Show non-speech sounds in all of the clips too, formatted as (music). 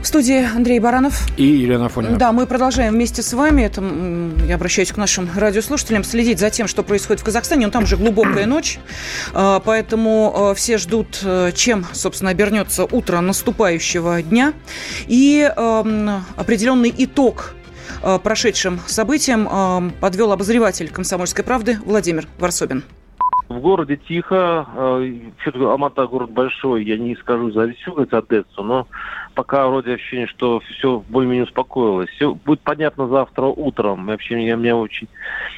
В студии Андрей Баранов. И Елена Афонина. Да, мы продолжаем вместе с вами, это, я обращаюсь к нашим радиослушателям, следить за тем, что происходит в Казахстане. Ну, там уже глубокая (clears throat) ночь, а, поэтому а, все ждут, э, чем, собственно, обернется утро наступающего дня. И определенный итог а, прошедшим событиям подвел обозреватель «Комсомольской правды» Владимир Варсобин. В городе тихо. Все-таки Алмата город большой. Я не скажу за всю Одессу, но пока вроде ощущение, что все более-менее успокоилось. Все будет понятно завтра утром. Вообще меня, меня очень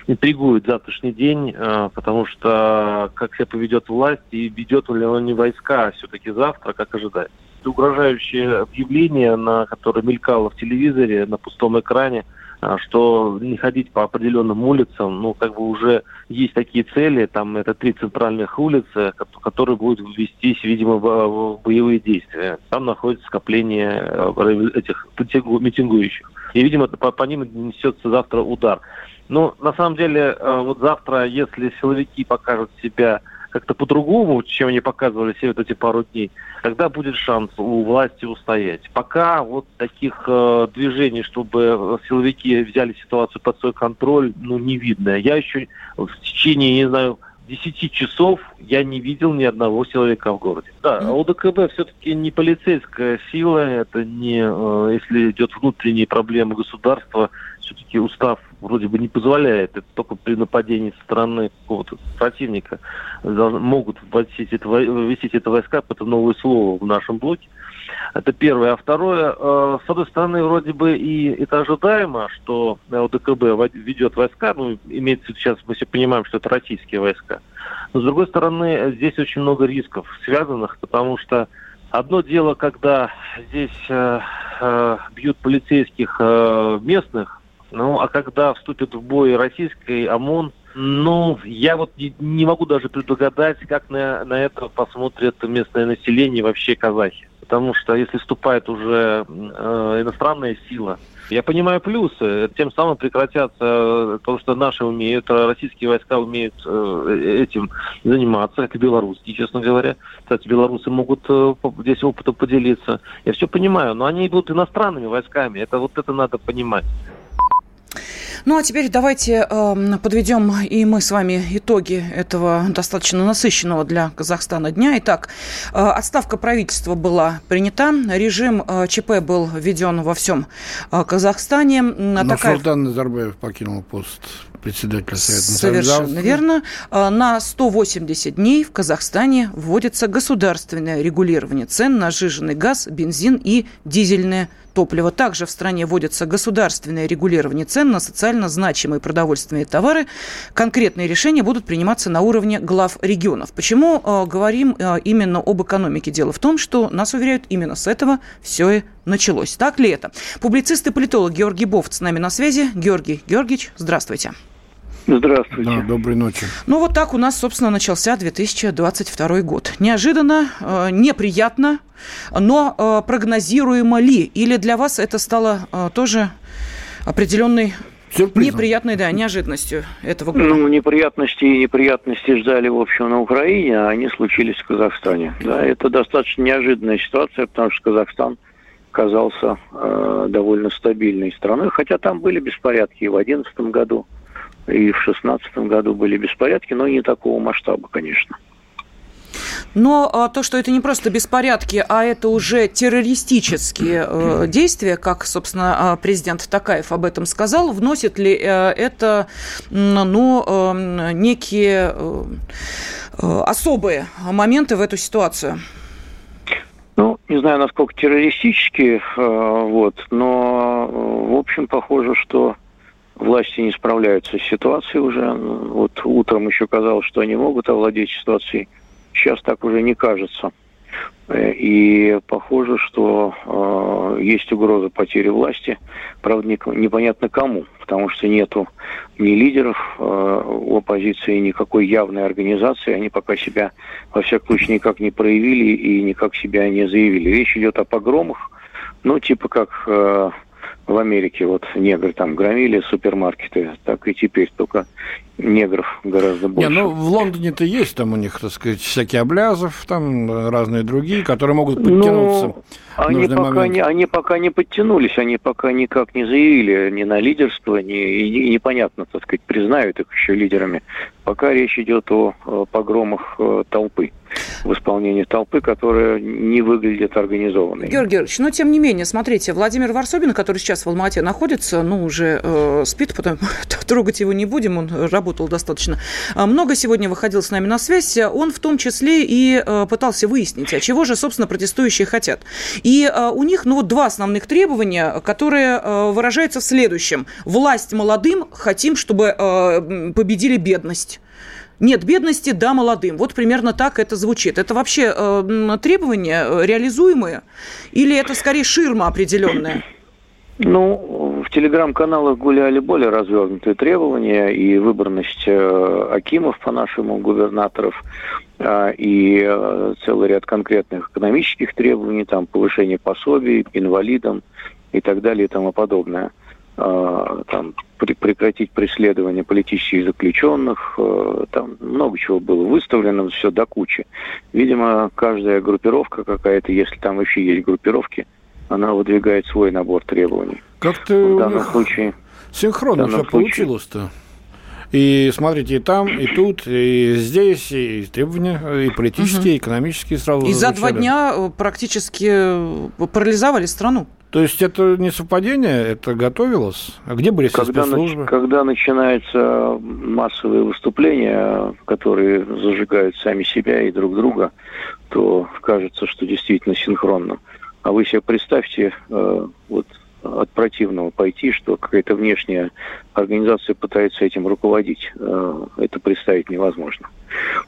интригует завтрашний день, э, потому что как себя поведет власть и ведет ли он не войска, а все-таки завтра, как ожидать. Угрожающее объявление, на которое мелькало в телевизоре на пустом экране – что не ходить по определенным улицам, ну, как бы уже есть такие цели, там это три центральных улицы, которые будут ввестись, видимо, в боевые действия. Там находится скопление э, этих митингующих. И, видимо, по, по ним несется завтра удар. Но на самом деле, э, вот завтра, если силовики покажут себя как-то по-другому, чем они показывали все вот эти пару дней, тогда будет шанс у власти устоять. Пока вот таких э, движений, чтобы силовики взяли ситуацию под свой контроль, ну, не видно. Я еще в течение, не знаю, 10 часов я не видел ни одного силовика в городе. Да, а ОДКБ все-таки не полицейская сила, это не, э, если идет внутренние проблемы государства, все-таки устав вроде бы не позволяет, это только при нападении со стороны какого-то противника могут вводить это, ввести это войска, это новое слово в нашем блоке. Это первое. А второе, э, с одной стороны, вроде бы и это ожидаемо, что ОДКБ ведет войска, ну, имеется сейчас, мы все понимаем, что это российские войска. Но, с другой стороны, здесь очень много рисков связанных, потому что одно дело, когда здесь э, э, бьют полицейских э, местных, ну, а когда вступит в бой российский ОМОН, ну, я вот не, могу даже предугадать, как на, на это посмотрит местное население вообще казахи. Потому что если вступает уже э, иностранная сила, я понимаю плюсы. Тем самым прекратятся э, то, что наши умеют, российские войска умеют э, этим заниматься, как и белорусские, честно говоря. Кстати, белорусы могут э, здесь опытом поделиться. Я все понимаю, но они будут иностранными войсками. Это вот это надо понимать. Ну а теперь давайте э, подведем и мы с вами итоги этого достаточно насыщенного для Казахстана дня. Итак, э, отставка правительства была принята, режим э, ЧП был введен во всем э, Казахстане. Но Такая... Султан Назарбаев покинул пост председателя Совета Совершенно верно. Э, на 180 дней в Казахстане вводится государственное регулирование цен на жиженый газ, бензин и дизельное топлива. Также в стране вводится государственное регулирование цен на социально значимые продовольственные товары. Конкретные решения будут приниматься на уровне глав регионов. Почему э, говорим э, именно об экономике? Дело в том, что нас уверяют, именно с этого все и началось. Так ли это? Публицист и политолог Георгий Бофт с нами на связи. Георгий Георгиевич, здравствуйте. Здравствуйте. Да, доброй ночи. Ну, вот так у нас, собственно, начался 2022 год. Неожиданно, э, неприятно, но э, прогнозируемо ли? Или для вас это стало э, тоже определенной Сюрпризом. Неприятной, да, неожиданностью этого года. Ну, неприятности и неприятности ждали, в общем, на Украине, а они случились в Казахстане. Да, это достаточно неожиданная ситуация, потому что Казахстан казался э, довольно стабильной страной, хотя там были беспорядки и в 2011 году, и в 2016 году были беспорядки, но не такого масштаба, конечно. Но а, то, что это не просто беспорядки, а это уже террористические э, действия, как, собственно, а, президент Такаев об этом сказал, вносит ли э, это ну, э, некие э, э, особые моменты в эту ситуацию? Ну, не знаю, насколько террористические, э, вот, но, в общем, похоже, что власти не справляются с ситуацией уже. Вот утром еще казалось, что они могут овладеть ситуацией. Сейчас так уже не кажется. Э, и похоже, что э, есть угроза потери власти. Правда, не, непонятно кому, потому что нету ни лидеров э, у оппозиции, никакой явной организации. Они пока себя, во всяком случае, никак не проявили и никак себя не заявили. Речь идет о погромах Ну, типа как э, в Америке вот негры там громили супермаркеты, так и теперь только негров гораздо больше. Не, ну в Лондоне-то есть там у них, так сказать, всякие облязов, там разные другие, которые могут подтянуться. Ну, они пока, не, они пока не подтянулись, они пока никак не заявили ни на лидерство, ни, и непонятно, так сказать, признают их еще лидерами. Пока речь идет о, о погромах э, толпы в исполнении толпы, которая не выглядит организованной. Георгий Георгиевич, но тем не менее, смотрите, Владимир Варсобин, который сейчас в Алмате находится, ну, уже э, спит, потому (laughs) трогать его не будем, он работал достаточно а, много сегодня, выходил с нами на связь, он в том числе и э, пытался выяснить, а чего же, собственно, протестующие хотят. И э, у них, ну, вот два основных требования, которые выражаются в следующем. Власть молодым, хотим, чтобы победили бедность. Нет бедности, да молодым. Вот примерно так это звучит. Это вообще э, требования реализуемые или это скорее ширма определенная? Ну, в телеграм-каналах гуляли более развернутые требования и выборность э, Акимов, по-нашему, губернаторов, э, и э, целый ряд конкретных экономических требований, там повышение пособий инвалидам и так далее и тому подобное. Там, прекратить преследование политических заключенных, там много чего было выставлено, все до кучи. Видимо, каждая группировка какая-то, если там вообще есть группировки, она выдвигает свой набор требований. Как-то в данном случае синхронно все получилось-то. И смотрите, и там, и тут, и здесь, и требования, и политические, угу. и экономические сразу. И за два дня э, практически э, парализовали страну. То есть это не совпадение, это готовилось? А где были когда, спецслужбы? Когда начинаются массовые выступления, которые зажигают сами себя и друг друга, то кажется, что действительно синхронно. А вы себе представьте, э, вот от противного пойти, что какая-то внешняя организация пытается этим руководить. Э, это представить невозможно.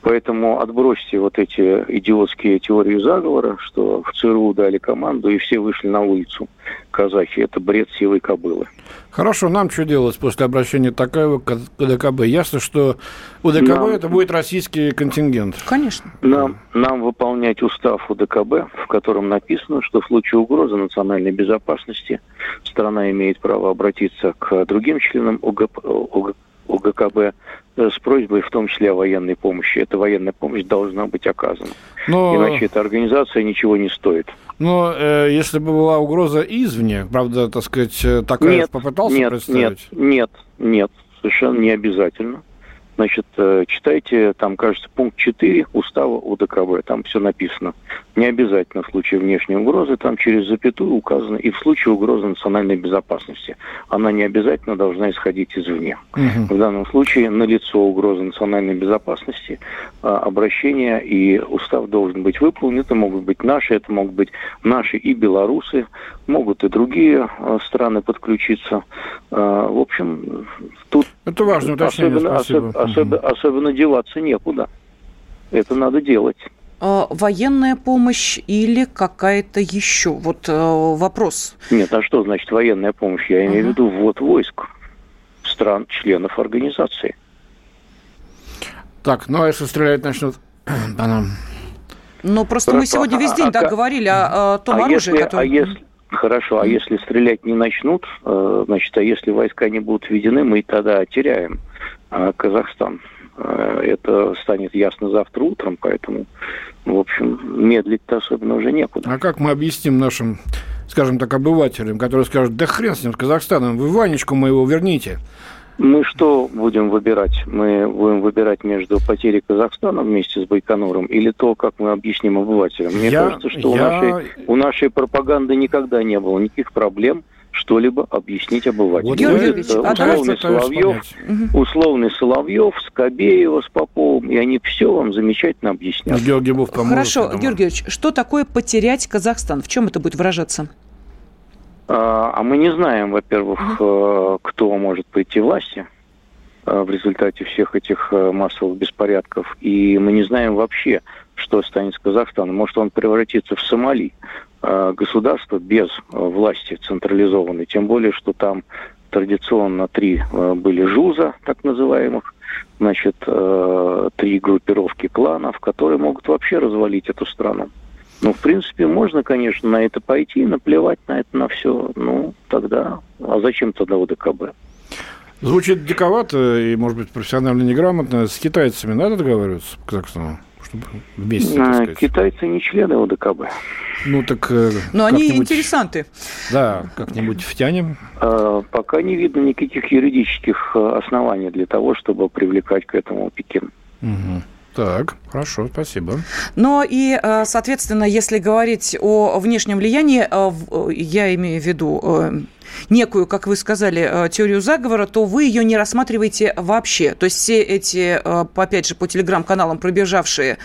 Поэтому отбросьте вот эти идиотские теории заговора, что в ЦРУ дали команду и все вышли на улицу. Казахи, это бред силой кобылы. Хорошо, нам что делать после обращения Такаева к ДКБ? Ясно, что у ДКБ нам, это будет российский контингент. Конечно. Нам, нам выполнять устав УДКБ, в котором написано, что в случае угрозы национальной безопасности страна имеет право обратиться к другим членам УГП, УГКБ Э, с просьбой в том числе о военной помощи. Эта военная помощь должна быть оказана. Но... Иначе эта организация ничего не стоит. Но э, если бы была угроза извне, правда, так сказать, э, такая нет, попытался нет, представить? Нет, нет, нет, совершенно не обязательно. Значит, э, читайте, там, кажется, пункт 4 устава УДКБ, там все написано. Не обязательно в случае внешней угрозы, там через запятую указано, и в случае угрозы национальной безопасности. Она не обязательно должна исходить извне. Угу. В данном случае налицо угроза национальной безопасности, а, обращение и устав должен быть выполнен. Это могут быть наши, это могут быть наши и белорусы, могут и другие а, страны подключиться. А, в общем, тут это важно уточнение, особенно. Особенно, угу. особенно деваться некуда. Это надо делать. А, военная помощь или какая-то еще? Вот э, вопрос. Нет, а что значит военная помощь? Я имею uh в виду ввод войск стран, членов организации. Так, ну а если стрелять начнут (clears throat) по нам? Ну, просто Хорошо. мы сегодня весь день а, так а, говорили о, о том а оружии, если, которое... А если, Хорошо, а если стрелять не начнут, э, значит, а если войска не будут введены, мы тогда теряем а Казахстан. Э, это станет ясно завтра утром, поэтому, в общем, медлить-то особенно уже некуда. А как мы объясним нашим, скажем так, обывателям, которые скажут, да хрен с ним, с Казахстаном, вы Ванечку моего верните? Мы что будем выбирать? Мы будем выбирать между потерей Казахстана вместе с Байконуром или то, как мы объясним обывателям? Мне я, кажется, что я... у, нашей, у нашей пропаганды никогда не было никаких проблем что-либо объяснить обывателям. Вот Георгий а условный, Соловьев, условный Соловьев, Скобеева с Поповым, и они все вам замечательно объяснят. Георгий Бов поможет, Хорошо, Георгиевич, что такое потерять Казахстан? В чем это будет выражаться? А, а мы не знаем, во-первых, угу. кто может прийти в власти э, в результате всех этих э, массовых беспорядков. И мы не знаем вообще, что станет с Казахстаном. Может, он превратится в Сомали, государство без власти централизованной. Тем более, что там традиционно три были жуза, так называемых, значит, три группировки кланов, которые могут вообще развалить эту страну. Ну, в принципе, можно, конечно, на это пойти, наплевать на это, на все. Ну, тогда... А зачем тогда ОДКБ? Звучит диковато и, может быть, профессионально неграмотно. С китайцами надо договариваться Казахстану? Чтобы вместе, так сказать. Китайцы не члены ОДКБ. Ну, так... Э, Но они интересанты. Да, как-нибудь втянем. А, пока не видно никаких юридических э, оснований для того, чтобы привлекать к этому Пекин. Угу. Так, хорошо, спасибо. Но и, э, соответственно, если говорить о внешнем влиянии, я имею в виду некую, как вы сказали, э, теорию заговора, то вы ее не рассматриваете вообще. То есть все эти, э, опять же, по телеграм-каналам пробежавшие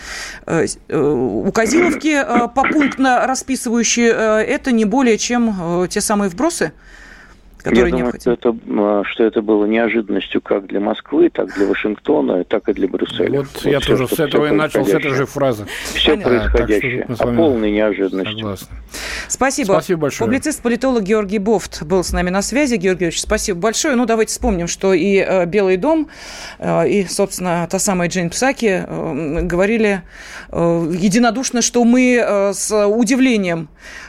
э, указиловки попунктно расписывающие, это не более чем те самые вбросы? Которые Я думаю, что это, а, что это было неожиданностью как для Москвы, так для Вашингтона, так и для Брюсселя. Вот, вот я все, тоже с этого и начал, с этой же фразы. Все Понятно. происходящее, а, о полной неожиданности. Согласен. Спасибо. Спасибо большое. Публицист-политолог Георгий Бофт был с нами на связи. Георгий Георгиевич, спасибо большое. Ну, давайте вспомним, что и э, Белый дом, э, и, собственно, та самая Джейн Псаки э, говорили единодушно, что мы с удивлением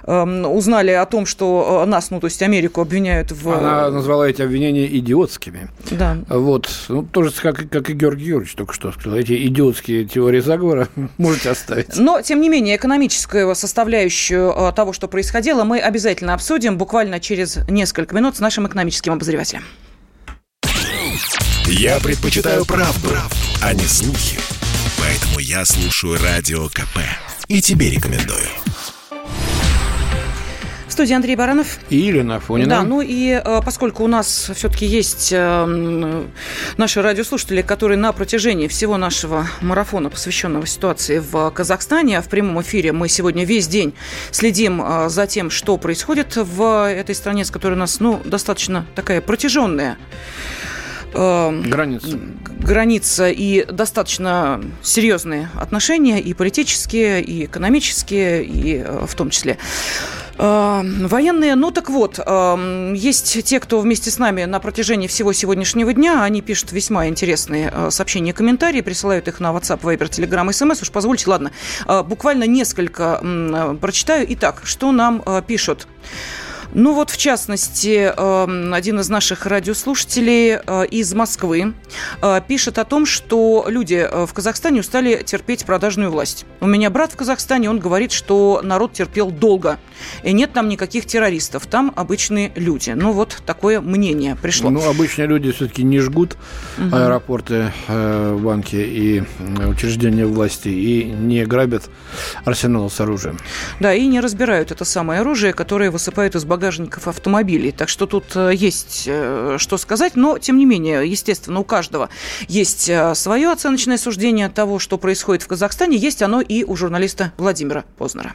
узнали о том, что нас, ну, то есть Америку обвиняют в... Она назвала эти обвинения идиотскими. Да. Вот. Ну, тоже как, как и Георгий Юрьевич только что сказал. Эти идиотские теории заговора (laughs) можете оставить. Но, тем не менее, экономическую составляющую э, того, что происходило, мы обязательно обсудим буквально через несколько минут с нашим экономическим обозревателем. Я предпочитаю правду, а не слухи. Поэтому я слушаю Радио КП. И тебе рекомендую студии Андрей Баранов. И Елена Афонина. Да, ну и э, поскольку у нас все-таки есть э, наши радиослушатели, которые на протяжении всего нашего марафона, посвященного ситуации в Казахстане, а в прямом эфире мы сегодня весь день следим э, за тем, что происходит в этой стране, с которой у нас, ну, достаточно такая протяженная граница. граница и достаточно серьезные отношения и политические, и экономические, и в том числе. Э, военные, ну так вот, э, есть те, кто вместе с нами на протяжении всего сегодняшнего дня, они пишут весьма интересные э, сообщения, комментарии, присылают их на WhatsApp, Viber, Telegram, SMS. Уж позвольте, ладно, буквально несколько прочитаю. Итак, что нам пишут? Ну вот, в частности, эм, один из наших радиослушателей э, из Москвы э, пишет о том, что люди э, в Казахстане устали терпеть продажную власть. У меня брат в Казахстане, он говорит, что народ терпел долго. И нет там никаких террористов, там обычные люди. Ну вот такое мнение пришло. Ну, обычные люди все-таки не жгут угу. аэропорты, банки и учреждения власти и не грабят арсенал с оружием. Да, и не разбирают это самое оружие, которое высыпают из багажника багажников автомобилей. Так что тут э, есть э, что сказать, но, тем не менее, естественно, у каждого есть э, свое оценочное суждение того, что происходит в Казахстане. Есть оно и у журналиста Владимира Познера.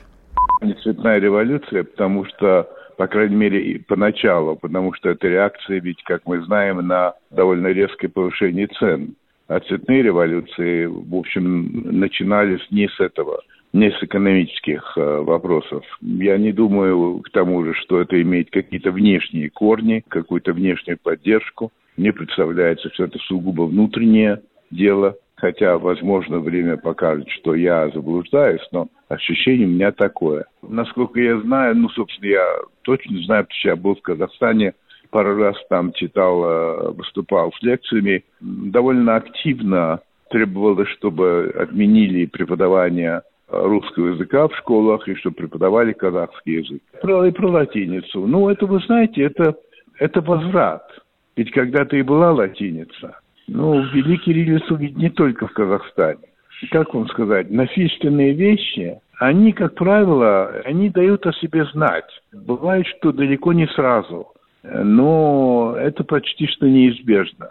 Не цветная революция, потому что по крайней мере, поначалу, потому что это реакция, ведь, как мы знаем, на довольно резкое повышение цен. А цветные революции, в общем, начинались не с этого – не с экономических э, вопросов. Я не думаю, к тому же, что это имеет какие-то внешние корни, какую-то внешнюю поддержку. Мне представляется, что это сугубо внутреннее дело, хотя, возможно, время покажет, что я заблуждаюсь, но ощущение у меня такое. Насколько я знаю, ну, собственно, я точно знаю, потому что я был в Казахстане, пару раз там читал, э, выступал с лекциями, довольно активно требовалось, чтобы отменили преподавание русского языка в школах и чтобы преподавали казахский язык. И про латиницу. Ну, это, вы знаете, это, это возврат. Ведь когда-то и была латиница. Ну, ввели кириллицу ведь не только в Казахстане. Как вам сказать, насильственные вещи, они, как правило, они дают о себе знать. Бывает, что далеко не сразу. Но это почти что неизбежно.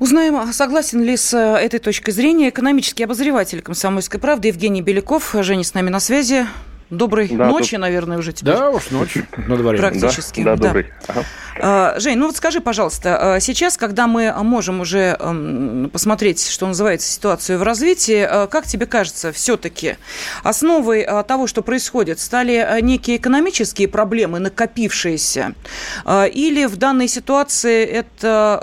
Узнаем, согласен ли с э, этой точкой зрения экономический обозреватель «Комсомольской правды» Евгений Беляков. Женя с нами на связи. Доброй да, ночи, тут... наверное, уже теперь. Да, уж ночь на дворе. Практически. Да, да, добрый. Ага. А, Жень, ну вот скажи, пожалуйста, а, сейчас, когда мы можем уже посмотреть, что называется, ситуацию в развитии, а, как тебе кажется, все-таки основой того, что происходит, стали некие экономические проблемы, накопившиеся, или в данной ситуации это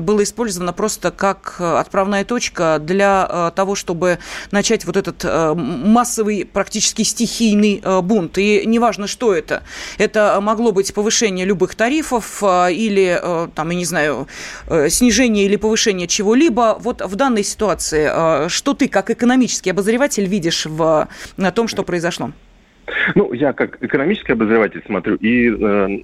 было использовано просто как отправная точка для того, чтобы начать вот этот массовый, практически стихийный бунт? И неважно, что это. Это могло быть повышение любых тарифов, а, или, э, там, я не знаю, э, снижение или повышение чего-либо. Вот в данной ситуации, что ты как экономический обозреватель видишь в том, что произошло? Ну, я как экономический обозреватель смотрю и э,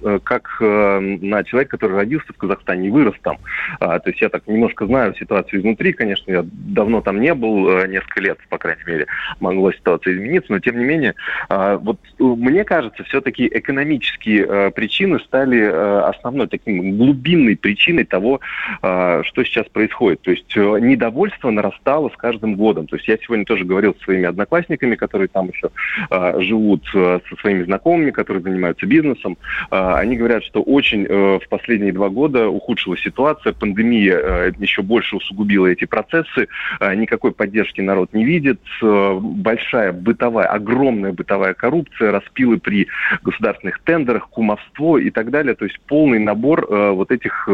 э, как э, на человека, который родился в Казахстане и вырос там. А, то есть я так немножко знаю ситуацию изнутри, конечно, я давно там не был, э, несколько лет, по крайней мере, могла ситуация измениться, но тем не менее, э, вот мне кажется, все-таки экономические э, причины стали э, основной, таким глубинной причиной того, э, что сейчас происходит. То есть э, недовольство нарастало с каждым годом. То есть я сегодня тоже говорил с своими одноклассниками, которые там еще э, живут, живут э, со своими знакомыми, которые занимаются бизнесом. Э, они говорят, что очень э, в последние два года ухудшилась ситуация, пандемия еще больше усугубила эти процессы, никакой поддержки народ не видит, большая бытовая, огромная бытовая коррупция, распилы при государственных тендерах, кумовство и так далее, то есть полный набор вот этих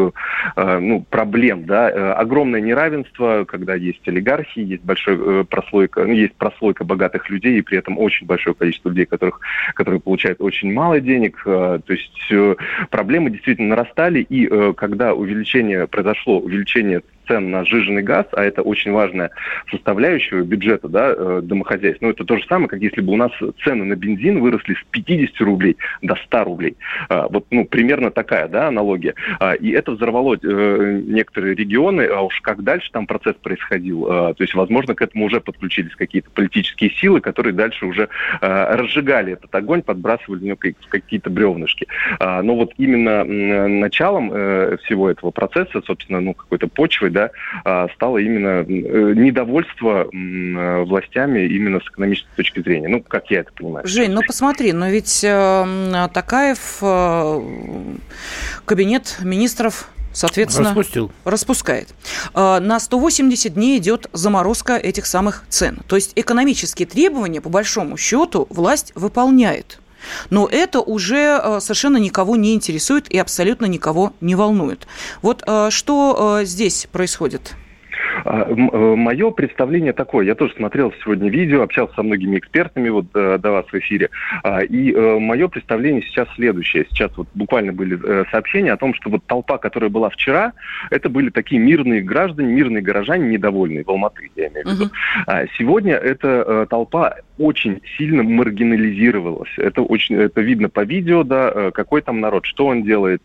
ну, проблем, да, огромное неравенство, когда есть олигархи, есть большой прослойка, ну, есть прослойка богатых людей и при этом очень большое количество людей, которых, которые получают очень мало денег. Э, то есть э, проблемы действительно нарастали, и э, когда увеличение произошло, увеличение цен на сжиженный газ, а это очень важная составляющая бюджета да, э, домохозяйств, ну, это то же самое, как если бы у нас цены на бензин выросли с 50 рублей до 100 рублей. А, вот, ну, примерно такая, да, аналогия. А, и это взорвало э, некоторые регионы, а уж как дальше там процесс происходил, то есть, возможно, к этому уже подключились какие-то политические силы, которые дальше уже разжигали этот огонь, подбрасывали в него какие-то бревнышки. Но вот именно началом э, всего этого процесса, собственно, ну, какой-то почвой, да, да, а, стало именно э, недовольство э, властями именно с экономической точки зрения. Ну, как я это понимаю. Жень, ну посмотри, но ведь э, Такаев кабинет министров соответственно, Распустил. распускает. На 180 дней идет заморозка этих самых цен. То есть экономические требования, по большому счету, власть выполняет. Но это уже э, совершенно никого не интересует и абсолютно никого не волнует. Вот э, что э, здесь происходит? А, э, Мое представление такое. Я тоже смотрел сегодня видео, общался со многими экспертами вот э, до вас в эфире. А, и э, мое представление сейчас следующее. Сейчас вот буквально были сообщения о том, что вот толпа, которая была вчера, это были такие мирные граждане, мирные горожане, недовольные в Алматы, я имею в виду. А сегодня эта толпа очень сильно маргинализировалась. Это очень, это видно по видео, да, какой там народ, что он делает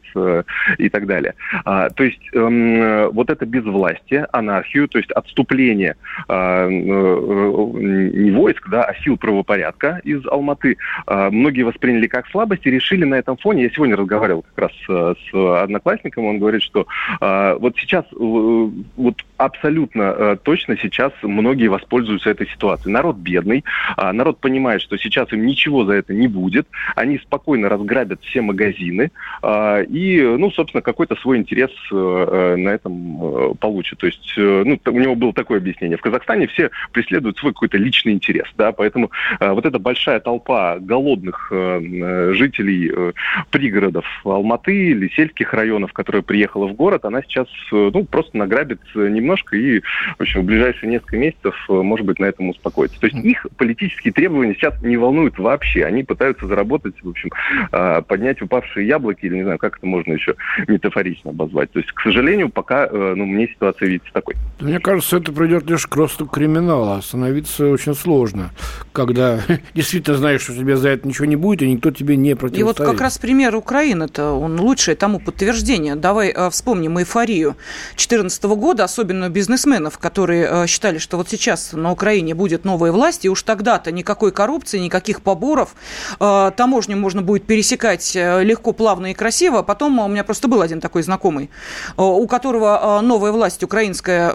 и так далее. То есть эм, вот это безвластие, анархию, то есть отступление а, э, не войск, да, а сил правопорядка из Алматы, э, многие восприняли как слабость и решили на этом фоне, я сегодня разговаривал как раз с, с одноклассником, он говорит, что э, вот сейчас, э, вот абсолютно э, точно сейчас многие воспользуются этой ситуацией. Народ бедный, э, народ понимает, что сейчас им ничего за это не будет, они спокойно разграбят все магазины э, и, ну, собственно, какой-то свой интерес э, э на этом получат. То есть, ну, у него было такое объяснение. В Казахстане все преследуют свой какой-то личный интерес, да, поэтому вот эта большая толпа голодных жителей пригородов Алматы или сельских районов, которая приехала в город, она сейчас, ну, просто награбит немножко и, в общем, в ближайшие несколько месяцев, э, может быть, на этом успокоится. То есть их политические требования сейчас не волнуют вообще. Они пытаются заработать, в общем, э, поднять упавшие яблоки, или не знаю, как это можно еще метафорично обозвать. То есть, к сожалению, пока, э, ну, мне ситуация видится такой. Мне кажется, это придет лишь к росту криминала. Остановиться очень сложно, когда (laughs) действительно знаешь, что тебе за это ничего не будет, и никто тебе не противостоит. И вот как раз пример Украины-то, он лучшее тому подтверждение. Давай э, вспомним эйфорию 2014 года, особенно бизнесменов, которые э, считали, что вот сейчас на Украине будет новая власть, и уж тогда-то никакой коррупции, никаких поборов, э, таможню можно будет пересекать легко, плавно и красиво. Потом у меня просто был один такой знакомый, у которого новая власть украинская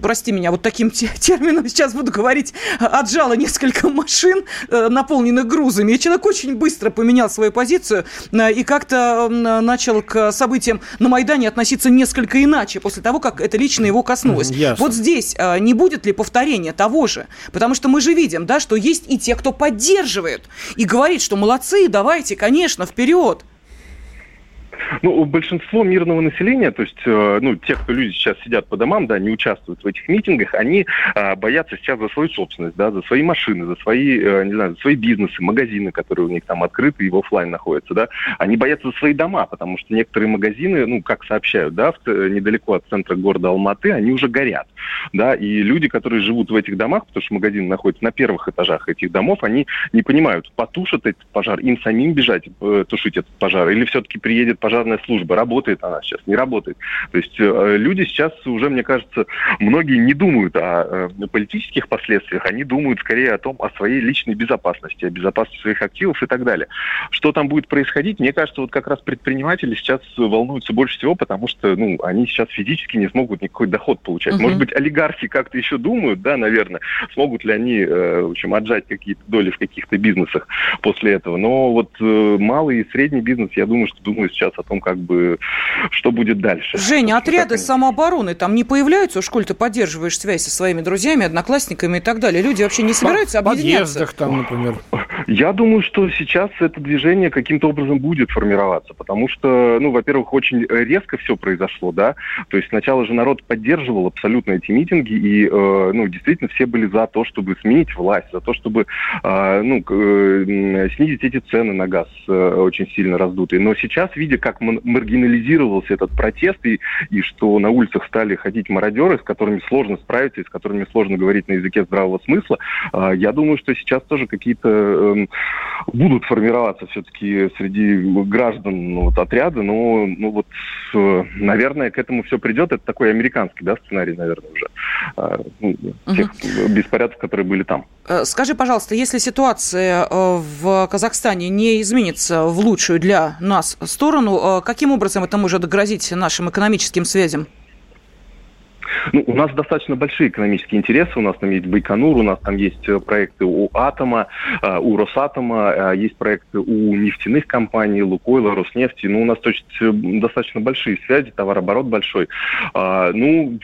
прости меня, вот таким (laughs) термином сейчас буду говорить, отжало несколько машин, э, наполненных грузами. И человек очень быстро поменял свою позицию э, и как-то начал к событиям на Майдане относиться несколько иначе после того, как это лично его коснулось. Ясно. Вот здесь э, не будет ли повторения того же? Потому что мы же видим, да, что есть и те, кто поддерживает и говорит, что молодцы, давайте, конечно, вперед. Ну, большинство мирного населения, то есть, э, ну, те, кто люди сейчас сидят по домам, да, не участвуют в этих митингах, они э, боятся сейчас за свою собственность, да, за свои машины, за свои, э, не знаю, за свои бизнесы, магазины, которые у них там открыты и в офлайн находятся, да. Они боятся за свои дома, потому что некоторые магазины, ну, как сообщают, да, в, недалеко от центра города Алматы, они уже горят, да, и люди, которые живут в этих домах, потому что магазины находятся на первых этажах этих домов, они не понимают, потушат этот пожар, им самим бежать э, тушить этот пожар, или все-таки приедет пожарная служба, работает она сейчас, не работает. То есть э, люди сейчас уже, мне кажется, многие не думают о э, политических последствиях, они думают скорее о том, о своей личной безопасности, о безопасности своих активов и так далее. Что там будет происходить, мне кажется, вот как раз предприниматели сейчас волнуются больше всего, потому что, ну, они сейчас физически не смогут никакой доход получать. Угу. Может быть, олигархи как-то еще думают, да, наверное, смогут ли они, э, в общем, отжать какие-то доли в каких-то бизнесах после этого. Но вот малый и средний бизнес, я думаю, что думаю сейчас о том, как бы, что будет дальше. Женя, отряды они... самообороны там не появляются? В школе ты поддерживаешь связь со своими друзьями, одноклассниками и так далее. Люди вообще не собираются По объединяться? В там, например. Я думаю, что сейчас это движение каким-то образом будет формироваться, потому что, ну, во-первых, очень резко все произошло, да, то есть сначала же народ поддерживал абсолютно эти митинги, и, э, ну, действительно все были за то, чтобы сменить власть, за то, чтобы, э, ну, э, снизить эти цены на газ э, очень сильно раздутые. Но сейчас, видя, как маргинализировался этот протест, и, и что на улицах стали ходить мародеры, с которыми сложно справиться, и с которыми сложно говорить на языке здравого смысла, э, я думаю, что сейчас тоже какие-то э, будут формироваться все-таки среди граждан ну, вот, отряда, но ну, вот, э, наверное, к этому все придет. Это такой американский да, сценарий, наверное, уже. Э, ну, тех угу. беспорядков, которые были там. Э, скажи, пожалуйста, если ситуация э, в Казахстане не изменится в лучшую для нас сторону, каким образом это может грозить нашим экономическим связям? Ну, у нас достаточно большие экономические интересы. У нас там есть Байконур, у нас там есть э, проекты у Атома, э, у Росатома, э, есть проекты у нефтяных компаний, Лукойла, Роснефти. Ну, у нас точно достаточно большие связи, товарооборот большой. А, ну,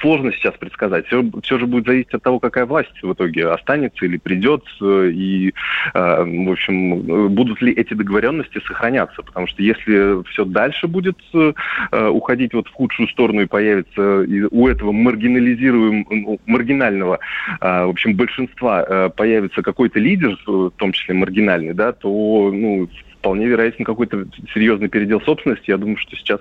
сложно сейчас предсказать. Все, все же будет зависеть от того, какая власть в итоге останется или придет. И, в общем, будут ли эти договоренности сохраняться. Потому что если все дальше будет уходить вот в худшую сторону и появится у этого маргинализируем, ну, маргинального, а, в общем, большинства а, появится какой-то лидер, в том числе маргинальный, да, то, ну, вполне вероятен какой-то серьезный передел собственности. Я думаю, что сейчас,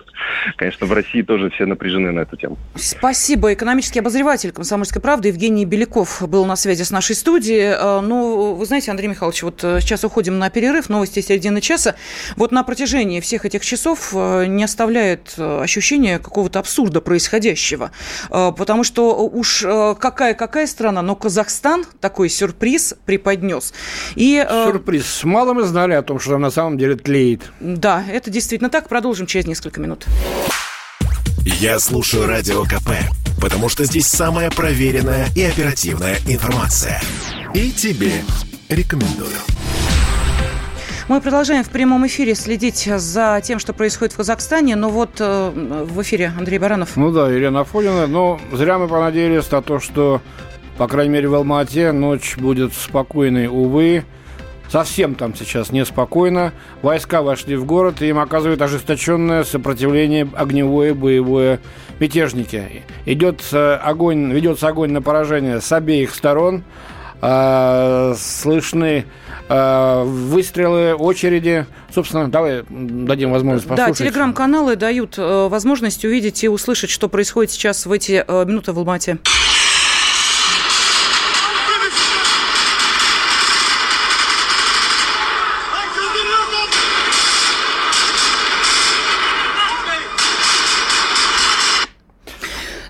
конечно, в России тоже все напряжены на эту тему. Спасибо. Экономический обозреватель «Комсомольской правды» Евгений Беляков был на связи с нашей студией. Э, ну, вы знаете, Андрей Михайлович, вот э, сейчас уходим на перерыв, новости середины часа. Вот на протяжении всех этих часов э, не оставляет ощущение какого-то абсурда происходящего. Потому что уж какая-какая страна, но Казахстан такой сюрприз преподнес. И, Сюрприз. Мало мы знали о том, что там на самом самом деле тлеет. Да, это действительно так. Продолжим через несколько минут. Я слушаю Радио КП, потому что здесь самая проверенная и оперативная информация. И тебе рекомендую. Мы продолжаем в прямом эфире следить за тем, что происходит в Казахстане. Но вот э, в эфире Андрей Баранов. Ну да, Елена Афонина. Но зря мы понадеялись на то, что, по крайней мере, в Алмате ночь будет спокойной, увы. Совсем там сейчас неспокойно. Войска вошли в город, и им оказывают ожесточенное сопротивление огневое, боевое мятежники. Идет э, огонь, ведется огонь на поражение с обеих сторон. Э, слышны э, выстрелы, очереди. Собственно, давай дадим возможность послушать. Да, телеграм-каналы дают э, возможность увидеть и услышать, что происходит сейчас в эти э, минуты в Алмате.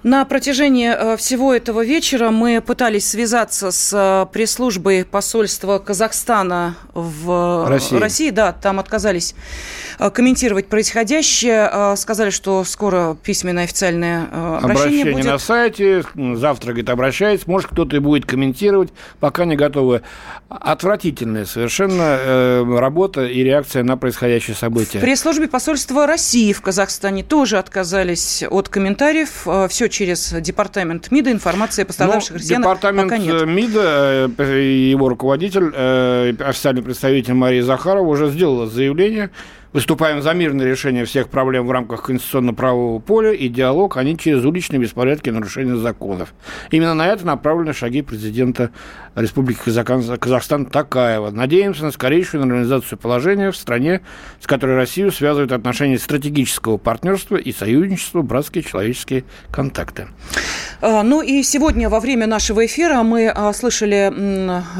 На протяжении э, всего этого вечера мы пытались связаться с э, пресс-службой посольства Казахстана в России. России. Да, там отказались комментировать происходящее. Сказали, что скоро письменное официальное обращение, обращение будет. на сайте. Завтра, говорит, обращается. Может, кто-то и будет комментировать. Пока не готовы. Отвратительная совершенно работа и реакция на происходящее событие. В пресс-службе посольства России в Казахстане тоже отказались от комментариев. Все через департамент МИДа информации о пострадавших ну, россиянах департамент пока нет. МИДа э, его руководитель, э, официальный представитель Мария Захарова уже сделала заявление Выступаем за мирное решение всех проблем в рамках конституционно-правового поля и диалог, а не через уличные беспорядки и нарушения законов. Именно на это направлены шаги президента Республики Казахстан Такаева. Надеемся на скорейшую нормализацию положения в стране, с которой Россию связывают отношения стратегического партнерства и союзничества, братские человеческие контакты. А, ну и сегодня во время нашего эфира мы а, слышали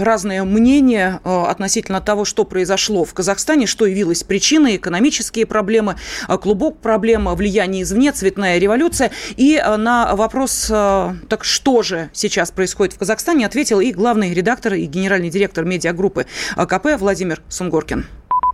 разные мнения а, относительно того, что произошло в Казахстане, что явилось причиной экономические проблемы, э, клубок проблем, влияние извне, цветная революция. И э, на вопрос, э, так что же сейчас происходит в Казахстане, ответил и главный редактор, и генеральный директор медиагруппы КП Владимир Сунгоркин.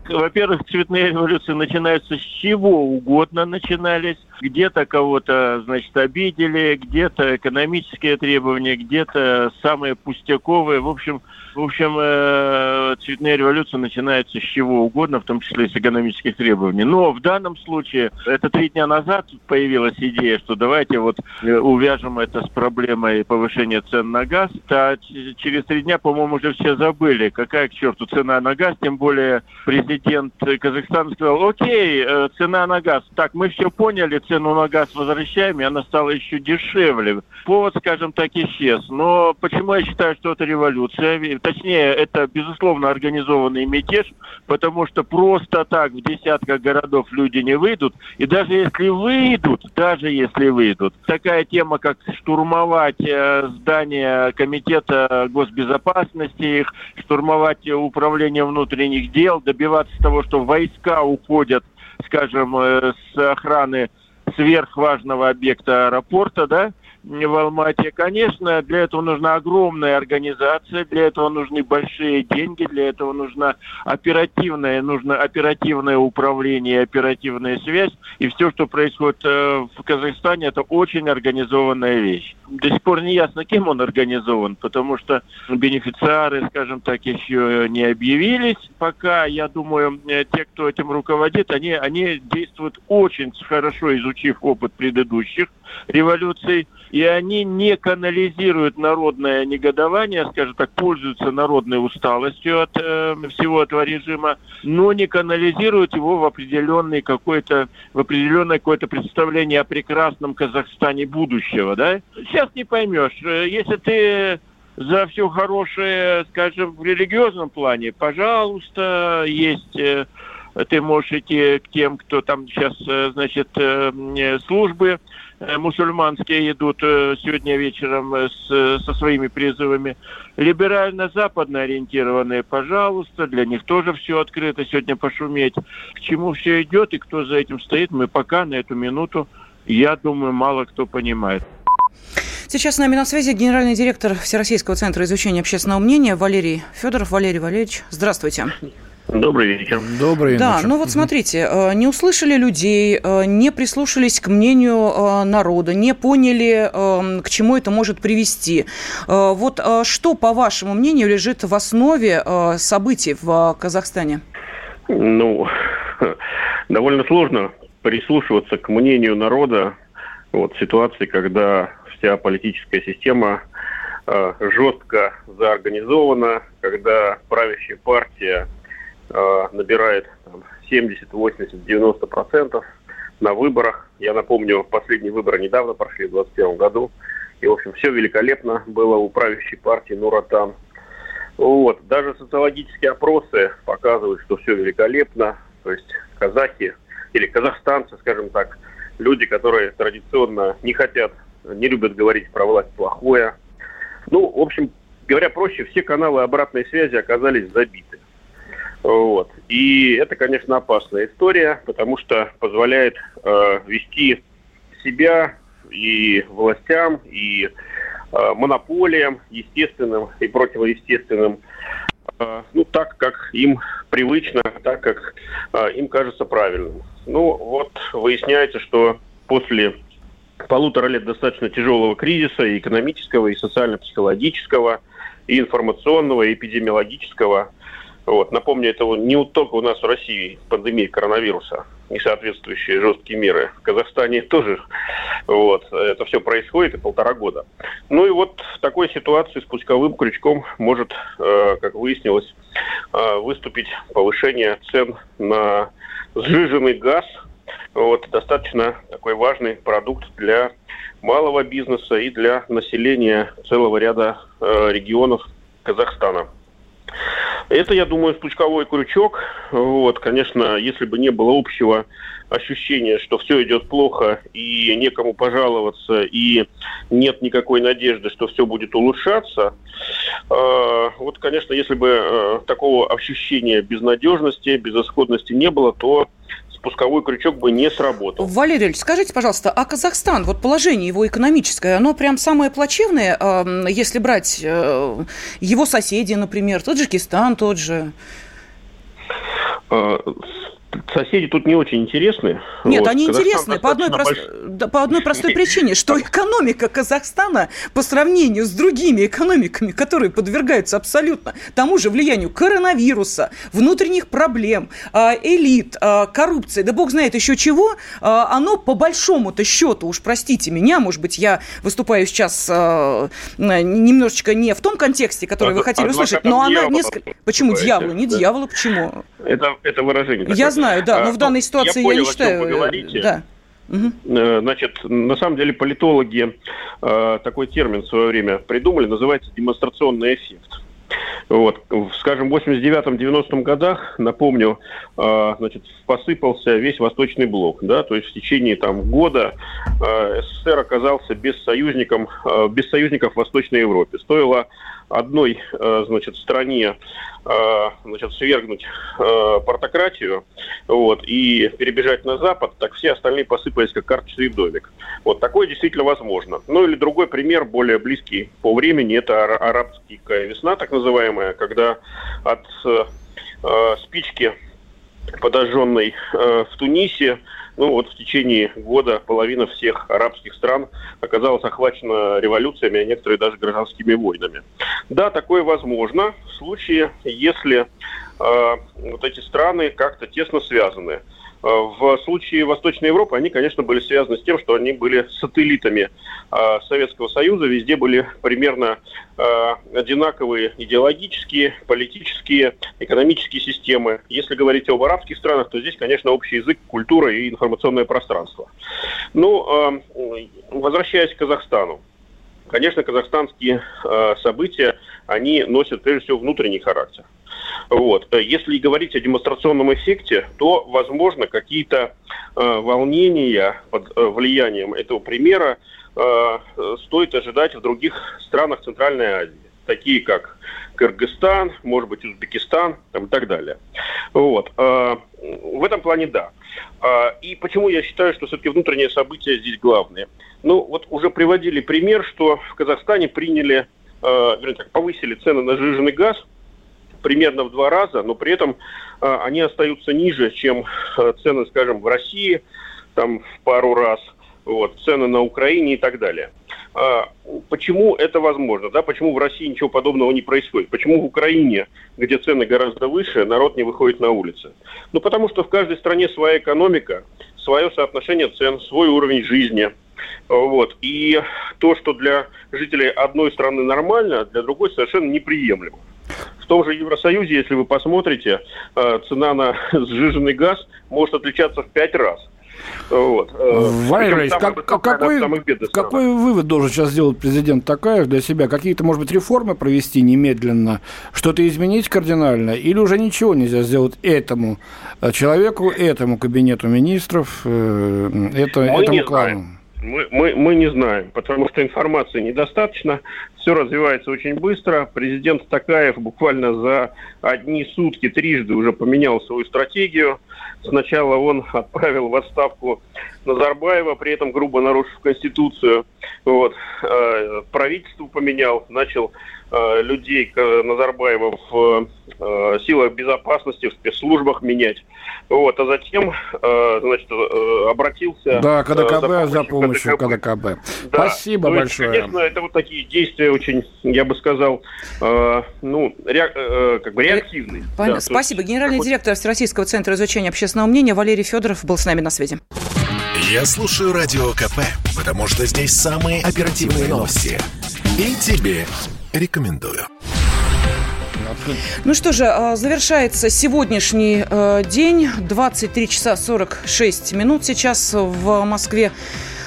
Во-первых, цветные революции начинаются с чего угодно начинались. Где-то кого-то, значит, обидели, где-то экономические требования, где-то самые пустяковые. В общем, в общем, э, цветная революция начинается с чего угодно, в том числе с экономических требований. Но в данном случае, это три дня назад появилась идея, что давайте вот э, увяжем это с проблемой повышения цен на газ. А через три дня, по-моему, уже все забыли, какая к черту цена на газ, тем более президент Казахстана сказал, окей, э, цена на газ. Так, мы все поняли, цену на газ возвращаем, и она стала еще дешевле. Повод, скажем так, исчез. Но почему я считаю, что это революция? Точнее, это, безусловно, организованный мятеж, потому что просто так в десятках городов люди не выйдут. И даже если выйдут, даже если выйдут, такая тема, как штурмовать э, здание Комитета госбезопасности, их, штурмовать управление внутренних дел, добиваться того, что войска уходят, скажем, э, с охраны сверхважного объекта аэропорта, да, в Алмате. Конечно, для этого нужна огромная организация, для этого нужны большие деньги, для этого нужно оперативное, нужно оперативное управление, оперативная связь. И все, что происходит э, в Казахстане, это очень организованная вещь. До сих пор не ясно, кем он организован, потому что бенефициары, скажем так, еще не объявились. Пока, я думаю, э, те, кто этим руководит, они, они действуют очень хорошо, изучив опыт предыдущих революций и они не канализируют народное негодование, скажем так, пользуются народной усталостью от э, всего этого режима, но не канализируют его в определенный какой-то, в определенное какое-то представление о прекрасном Казахстане будущего, да? Сейчас не поймешь, э, если ты за все хорошее, скажем, в религиозном плане, пожалуйста, есть э, ты можешь идти к тем, кто там сейчас, э, значит, службы мусульманские идут э, сегодня вечером э, с, со своими призывами. Либерально-западно ориентированные, пожалуйста, для них тоже все открыто сегодня пошуметь. К чему все идет и кто за этим стоит, мы пока на эту минуту, я думаю, мало кто понимает. Сейчас с нами на связи генеральный директор Всероссийского центра изучения общественного мнения Валерий Федоров. Валерий Валерьевич, здравствуйте. Добрый вечер. Добрый да, вечер. ну вот смотрите, э, не услышали людей, э, не прислушались к мнению э, народа, не поняли, к чему это может привести. Вот что, по вашему мнению, лежит в основе событий в Казахстане? Ну, (laughs) довольно сложно прислушиваться к мнению народа вот, в ситуации, когда вся политическая система жестко заорганизована, когда правящая партия э, набирает там, 70, 80, 90 процентов на выборах. Я напомню, последние выборы недавно прошли в 2021 году. И, в общем, все великолепно было у правящей партии Нуратан. Вот. Даже социологические опросы показывают, что все великолепно. То есть казахи или казахстанцы, скажем так, люди, которые традиционно не хотят, не любят говорить про власть плохое. Ну, в общем, говоря проще, все каналы обратной связи оказались забиты. Вот. И это, конечно, опасная история, потому что позволяет э, вести себя и властям, и э, монополиям, естественным и противоестественным, э, ну, так, как им привычно, так, как э, им кажется правильным. Ну, вот выясняется, что после полутора лет достаточно тяжелого кризиса, и экономического, и социально-психологического, и информационного, и эпидемиологического, вот. Напомню, это не только у нас в России пандемия коронавируса и соответствующие жесткие меры. В Казахстане тоже вот, это все происходит и полтора года. Ну и вот в такой ситуации с пусковым крючком может, э, как выяснилось, э, выступить повышение цен на сжиженный газ. Вот, достаточно такой важный продукт для малого бизнеса и для населения целого ряда э, регионов Казахстана. Это, я думаю, спусковой крючок. Вот, конечно, если бы не было общего ощущения, что все идет плохо и некому пожаловаться, и нет никакой надежды, что все будет улучшаться, э, вот, конечно, если бы э, такого ощущения безнадежности, безысходности не было, то спусковой крючок бы не сработал. Валерий Ильич, скажите, пожалуйста, а Казахстан, вот положение его экономическое, оно прям самое плачевное, если брать э, его соседи, например, Таджикистан тот же? Соседи тут не очень интересны. Нет, вот. они интересны по одной, прост... больш... по одной простой причине, что экономика Казахстана по сравнению с другими экономиками, которые подвергаются абсолютно тому же влиянию коронавируса, внутренних проблем, а, элит, а, коррупции, да бог знает еще чего, а, оно по большому-то счету, уж простите меня, может быть, я выступаю сейчас немножечко не в том контексте, который вы хотели услышать, но она несколько... Почему дьявола? Не дьявола, почему? Это, это выражение. Я знаю, да, но а, в данной ситуации я, понял, я не считаю... Вы э, говорите. Да. Угу. Значит, на самом деле политологи э, такой термин в свое время придумали, называется демонстрационный эффект. Вот. Скажем, в 89-90 годах, напомню, э, значит, посыпался весь Восточный блок. Да? То есть в течение там, года э, СССР оказался без, союзником, э, без союзников в Восточной Европе. Стоило одной э, значит, стране э, значит, свергнуть э, портократию вот, и перебежать на Запад, так все остальные посыпались как карточный домик. Вот такое действительно возможно. Ну или другой пример, более близкий по времени, это арабская весна, так называемая, когда от спички подожженной в Тунисе ну вот в течение года половина всех арабских стран оказалась охвачена революциями, а некоторые даже гражданскими войнами. Да, такое возможно в случае, если э, вот эти страны как-то тесно связаны. В случае Восточной Европы они, конечно, были связаны с тем, что они были сателлитами э, Советского Союза, везде были примерно э, одинаковые идеологические, политические, экономические системы. Если говорить об арабских странах, то здесь, конечно, общий язык, культура и информационное пространство. Ну, возвращаясь к Казахстану. Конечно, казахстанские события, они носят прежде всего внутренний характер. Вот. Если говорить о демонстрационном эффекте, то, возможно, какие-то э, волнения под э, влиянием этого примера э, стоит ожидать в других странах Центральной Азии, такие как Кыргызстан, может быть, Узбекистан там, и так далее. Вот. Э, в этом плане да. Э, и почему я считаю, что все-таки внутренние события здесь главные? Ну, вот уже приводили пример, что в Казахстане приняли, э, вернее, так, повысили цены на сжиженный газ – примерно в два раза, но при этом э, они остаются ниже, чем э, цены, скажем, в России, там в пару раз, вот, цены на Украине и так далее. А, почему это возможно? Да? Почему в России ничего подобного не происходит? Почему в Украине, где цены гораздо выше, народ не выходит на улицы? Ну, потому что в каждой стране своя экономика, свое соотношение цен, свой уровень жизни. Вот. И то, что для жителей одной страны нормально, для другой совершенно неприемлемо том же Евросоюзе, если вы посмотрите, э, цена на (laughs) сжиженный газ может отличаться в пять раз. Вот. Э, Валерий как, какой, какой вывод должен сейчас сделать президент Такаев для себя? Какие-то, может быть, реформы провести немедленно, что-то изменить кардинально, или уже ничего нельзя сделать этому э, человеку, этому кабинету министров, это, Мы этому клану? Мы, мы, мы не знаем, потому что информации недостаточно, все развивается очень быстро. Президент Такаев буквально за одни сутки трижды уже поменял свою стратегию. Сначала он отправил в отставку Назарбаева, при этом грубо нарушив Конституцию. Вот. Э, правительство поменял, начал людей Назарбаева в э, силах безопасности, в спецслужбах менять. Вот. А затем значит, обратился... Да, КДКБ за, за помощью КДКБ. КДКБ. Да. Спасибо То большое. Есть, конечно, это вот такие действия очень, я бы сказал, ну, ре, как бы реактивные. Да, Спасибо. Генеральный директор Всероссийского центра изучения общественного мнения Валерий Федоров был с нами на связи. Я слушаю Радио КП, потому что здесь самые оперативные новости. И тебе рекомендую. Ну что же, а, завершается сегодняшний э, день. 23 часа 46 минут сейчас в Москве.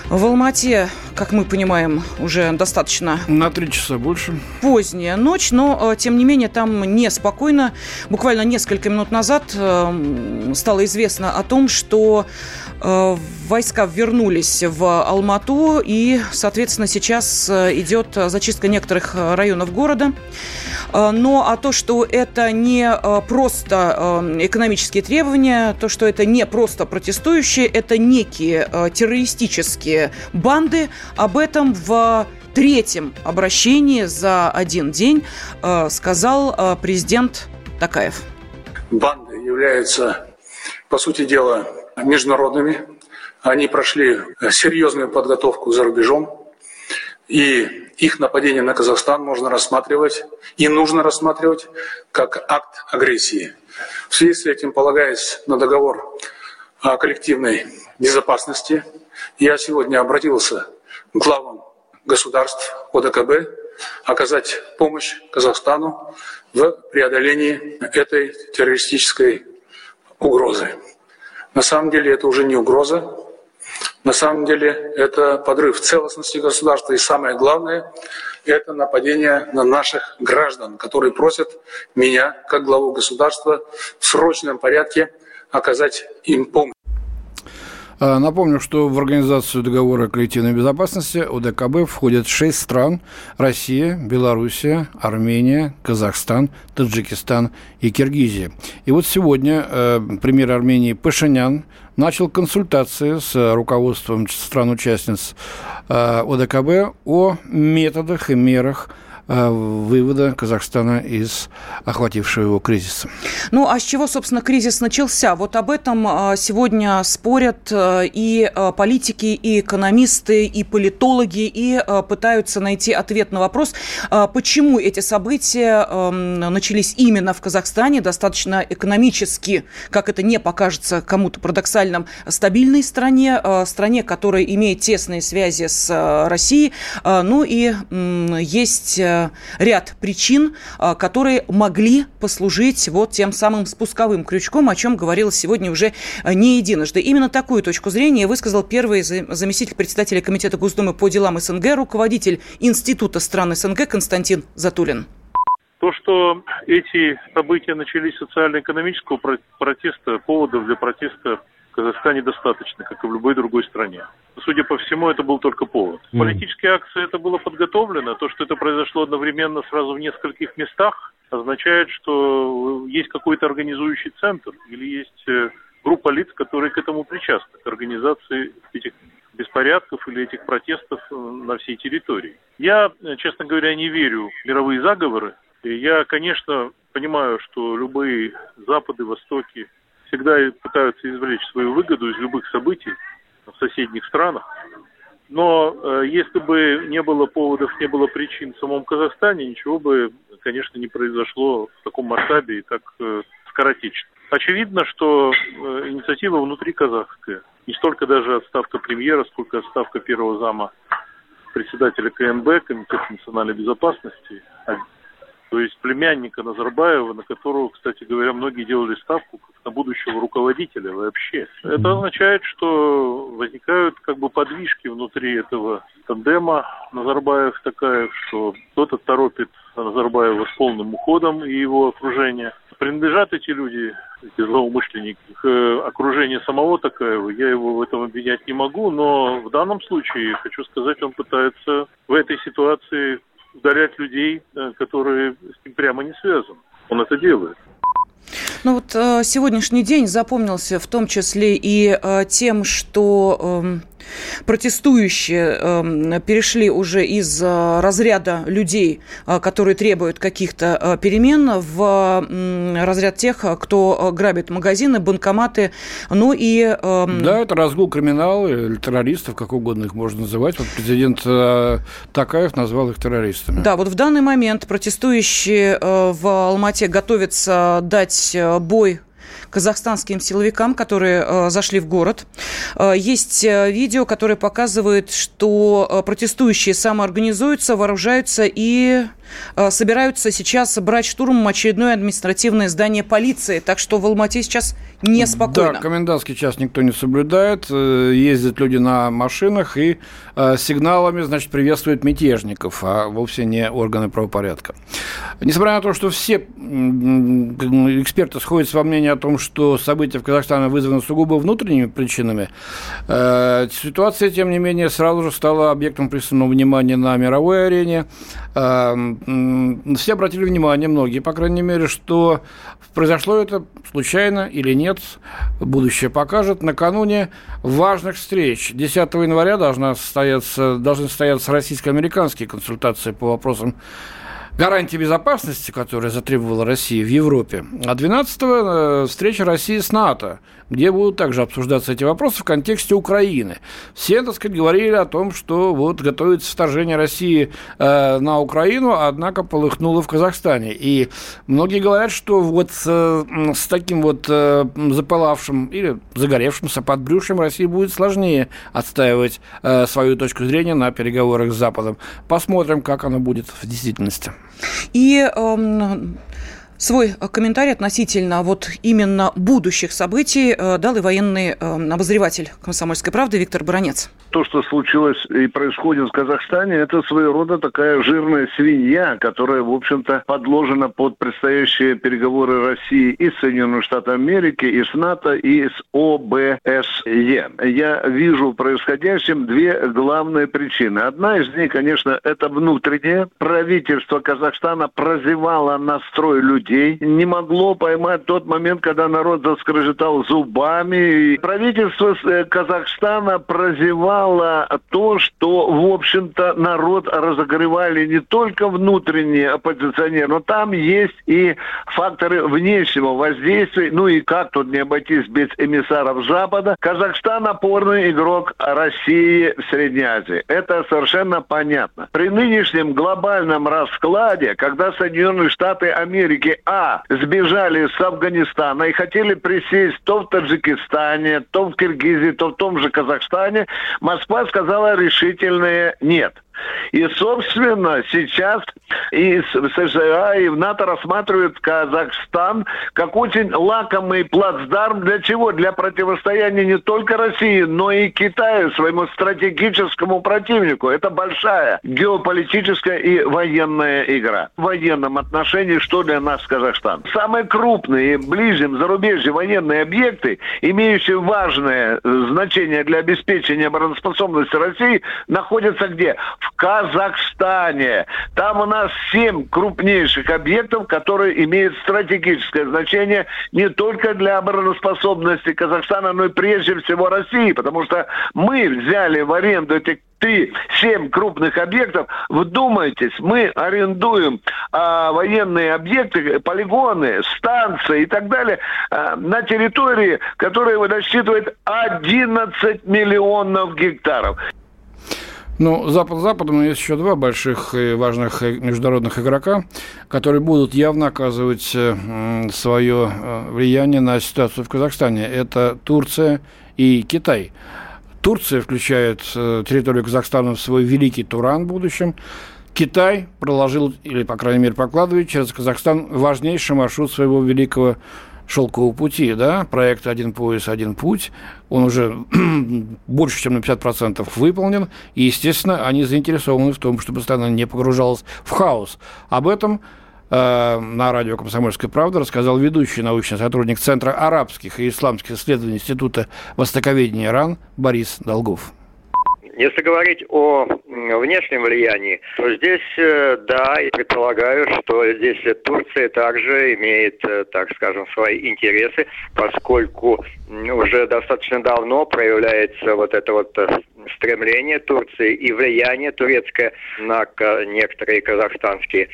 В Алмате, как мы понимаем, уже достаточно... На три часа больше. Поздняя ночь, но, э, тем не менее, там неспокойно. Буквально несколько минут назад э, стало известно о том, что войска вернулись в Алмату, и, соответственно, сейчас идет зачистка некоторых районов города. Но а то, что это не просто экономические требования, то, что это не просто протестующие, это некие террористические банды. Об этом в третьем обращении за один день э, сказал э, президент Такаев. Банды являются, по сути дела, международными. Они прошли серьезную подготовку за рубежом. И их нападение на Казахстан можно рассматривать и нужно рассматривать как акт агрессии. В связи с этим, полагаясь на договор о коллективной безопасности, я сегодня обратился к главам государств ОДКБ оказать помощь Казахстану в преодолении этой террористической угрозы. На самом деле это уже не угроза, на самом деле это подрыв целостности государства и самое главное – это нападение на наших граждан, которые просят меня, как главу государства, в срочном порядке оказать им помощь. А, напомню, что в Организацию договора о коллективной безопасности ОДКБ входят шесть стран – Россия, Белоруссия, Армения, Казахстан, Таджикистан и Киргизия. И вот сегодня э, премьер Армении Пашинян начал консультации с руководством стран-участниц э, ОДКБ о методах и мерах – вывода Казахстана из охватившего его кризиса. Ну, а с чего, собственно, кризис начался? Вот об этом э, сегодня спорят э, и политики, и экономисты, и политологи, и пытаются найти ответ на вопрос, почему эти события эм, начались именно в Казахстане, достаточно экономически, как это не покажется кому-то парадоксальным, стабильной стране, стране, которая имеет тесные связи с Россией. Ну и есть Э, ряд причин, э, которые могли послужить вот тем самым спусковым крючком, о чем говорилось сегодня уже э, не единожды. Именно такую точку зрения высказал первый заместитель председателя Комитета Госдумы по делам СНГ, руководитель Института стран СНГ Константин Затулин. То, что эти события начались социально-экономического протеста, поводов для протеста в Казахстане достаточно, как и в любой другой стране. Судя по всему, это был только повод. Mm. Политические акции это было подготовлено. То, что это произошло одновременно сразу в нескольких местах, означает, что есть какой-то организующий центр или есть э, группа лиц, которые к этому причастны, к организации этих беспорядков или этих протестов э, на всей территории. Я, э, честно говоря, не верю в мировые заговоры. И я, конечно, понимаю, что любые Запады, Востоки всегда пытаются извлечь свою выгоду из любых событий в соседних странах. Но э, если бы не было поводов, не было причин в самом Казахстане, ничего бы, конечно, не произошло в таком масштабе и так э, скоротечно. Очевидно, что э, инициатива внутри казахская. Не столько даже отставка премьера, сколько отставка первого зама председателя КНБ, Комитета национальной безопасности, то есть племянника Назарбаева, на которого, кстати говоря, многие делали ставку как на будущего руководителя вообще. Это означает, что возникают как бы подвижки внутри этого тандема Назарбаев-Такаев, что кто-то торопит Назарбаева с полным уходом и его окружение. Принадлежат эти люди, эти злоумышленники, к окружению самого Такаева. Я его в этом обвинять не могу, но в данном случае, хочу сказать, он пытается в этой ситуации удалять людей, э, которые с ним прямо не связаны. Он это делает. Ну вот э, сегодняшний день запомнился в том числе и э, тем, что э, протестующие э, перешли уже из э, разряда людей, э, которые требуют каких-то э, перемен, в э, разряд тех, кто грабит магазины, банкоматы, ну и... Э, да, это разгул криминала или террористов, как угодно их можно называть. Вот президент э, Такаев назвал их террористами. Да, вот в данный момент протестующие э, в Алмате готовятся дать бой казахстанским силовикам, которые э, зашли в город. Э, есть э, видео, которое показывает, что протестующие самоорганизуются, вооружаются и собираются сейчас брать штурмом очередное административное здание полиции. Так что в Алмате сейчас неспокойно. Да, комендантский час никто не соблюдает. Э, ездят люди на машинах и э, сигналами, значит, приветствуют мятежников, а вовсе не органы правопорядка. Несмотря на то, что все эксперты сходятся во мнении о том, что события в Казахстане вызваны сугубо внутренними причинами, э, ситуация, тем не менее, сразу же стала объектом пристального внимания на мировой арене. Все обратили внимание, многие, по крайней мере, что произошло это случайно или нет, будущее покажет. Накануне важных встреч 10 января должна состояться, должны состояться российско-американские консультации по вопросам гарантии безопасности, которые затребовала Россия в Европе, а 12-го э, встреча России с НАТО, где будут также обсуждаться эти вопросы в контексте Украины. Все, так сказать, говорили о том, что вот готовится вторжение России э, на Украину, однако полыхнуло в Казахстане. И многие говорят, что вот э, с таким вот э, запылавшим или загоревшимся подбрюшем России будет сложнее отстаивать э, свою точку зрения на переговорах с Западом. Посмотрим, как оно будет в действительности. И эм, Свой э, комментарий относительно вот именно будущих событий э, дал и военный э, обозреватель «Комсомольской правды» Виктор Баранец. То, что случилось и происходит в Казахстане, это своего рода такая жирная свинья, которая, в общем-то, подложена под предстоящие переговоры России и с Соединенными Америки, и с НАТО, и с ОБСЕ. Я вижу в происходящем две главные причины. Одна из них, конечно, это внутреннее. Правительство Казахстана прозевало настрой людей людей, не могло поймать тот момент, когда народ заскрежетал зубами. И правительство э, Казахстана прозевало то, что, в общем-то, народ разогревали не только внутренние оппозиционеры, но там есть и факторы внешнего воздействия. Ну и как тут не обойтись без эмиссаров Запада? Казахстан опорный игрок России в Средней Азии. Это совершенно понятно. При нынешнем глобальном раскладе, когда Соединенные Штаты Америки а. Сбежали с Афганистана и хотели присесть то в Таджикистане, то в Киргизии, то в том же Казахстане, Москва сказала решительное «нет». И, собственно, сейчас и США, и в НАТО рассматривают Казахстан как очень лакомый плацдарм. Для чего? Для противостояния не только России, но и Китаю, своему стратегическому противнику. Это большая геополитическая и военная игра. В военном отношении что для нас Казахстан? Самые крупные, ближнем зарубежье военные объекты, имеющие важное значение для обеспечения обороноспособности России, находятся где? В Казахстане. Там у нас семь крупнейших объектов, которые имеют стратегическое значение не только для обороноспособности Казахстана, но и прежде всего России, потому что мы взяли в аренду эти ты семь крупных объектов, вдумайтесь, мы арендуем а, военные объекты, полигоны, станции и так далее а, на территории, которая насчитывает 11 миллионов гектаров. Ну, Запад Западом, есть еще два больших и важных международных игрока, которые будут явно оказывать э, свое э, влияние на ситуацию в Казахстане. Это Турция и Китай. Турция включает э, территорию Казахстана в свой великий Туран в будущем. Китай проложил, или, по крайней мере, прокладывает через Казахстан важнейший маршрут своего великого шелкового пути, да, проект «Один пояс, один путь», он уже (clears throat) больше, чем на 50% выполнен, и, естественно, они заинтересованы в том, чтобы страна не погружалась в хаос. Об этом э, на радио «Комсомольская правда» рассказал ведущий научный сотрудник Центра арабских и исламских исследований Института востоковедения ИРАН Борис Долгов Если говорить о внешнем влиянии, то здесь, э, да, я предполагаю, что здесь Турция также имеет, э, так скажем, свои интересы, поскольку уже достаточно давно проявляется вот это вот э, стремление Турции и влияние турецкое на некоторые казахстанские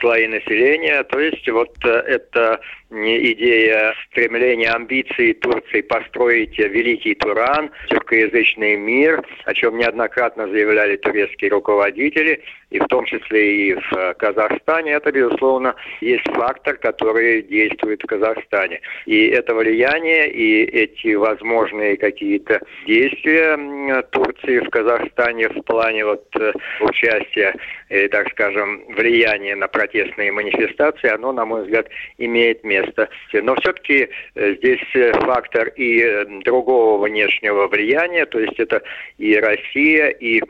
слои населения. То есть вот это идея стремления, амбиции Турции построить великий Туран, тюркоязычный мир, о чем неоднократно заявляли турецкие руководители, и в том числе и в Казахстане, это, безусловно, есть фактор, который действует в Казахстане. И это влияние, и эти возможные какие-то действия Турции в Казахстане в плане вот э, участия, или, так скажем, влияния на протестные манифестации, оно, на мой взгляд, имеет место. Но все-таки э, здесь э, фактор и другого внешнего влияния, то есть это и Россия, и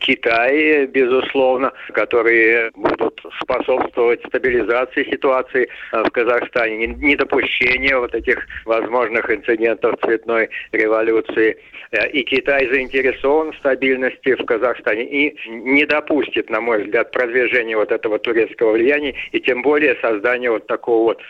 Китай, безусловно, безусловно, которые будут способствовать стабилизации ситуации э, в Казахстане, недопущению вот этих возможных инцидентов цветной революции. Э, и Китай заинтересован в стабильности в Казахстане и не допустит, на мой взгляд, продвижения вот этого турецкого влияния и тем более создания вот такого вот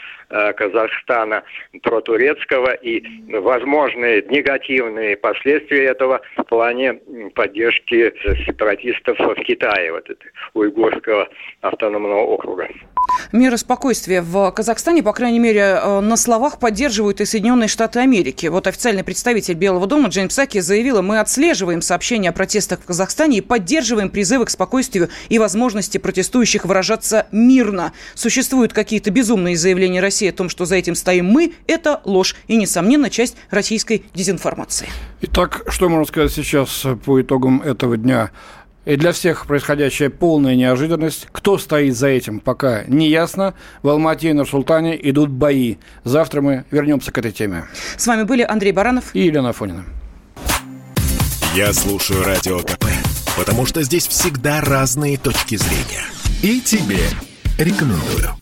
Казахстана протурецкого и возможные негативные последствия этого в плане поддержки сепаратистов в Китае, вот это, уйгурского автономного округа. Меры спокойствия в Казахстане, по крайней мере, э, на словах поддерживают и Соединенные Штаты Америки. Вот официальный представитель Белого дома Джейн Саки заявила, мы отслеживаем сообщения о протестах в Казахстане и поддерживаем призывы к спокойствию и возможности протестующих выражаться мирно. Существуют какие-то безумные заявления России о том, что за этим стоим мы, это ложь и, несомненно, часть российской дезинформации. Итак, что можно сказать сейчас по итогам этого дня? И для всех происходящая полная неожиданность. Кто стоит за этим, пока не ясно. В Алмате и Нур-Султане идут бои. Завтра мы вернемся к этой теме. С вами были Андрей Баранов и Елена Фонина. Я слушаю Радио КП, потому что здесь всегда разные точки зрения. И тебе рекомендую.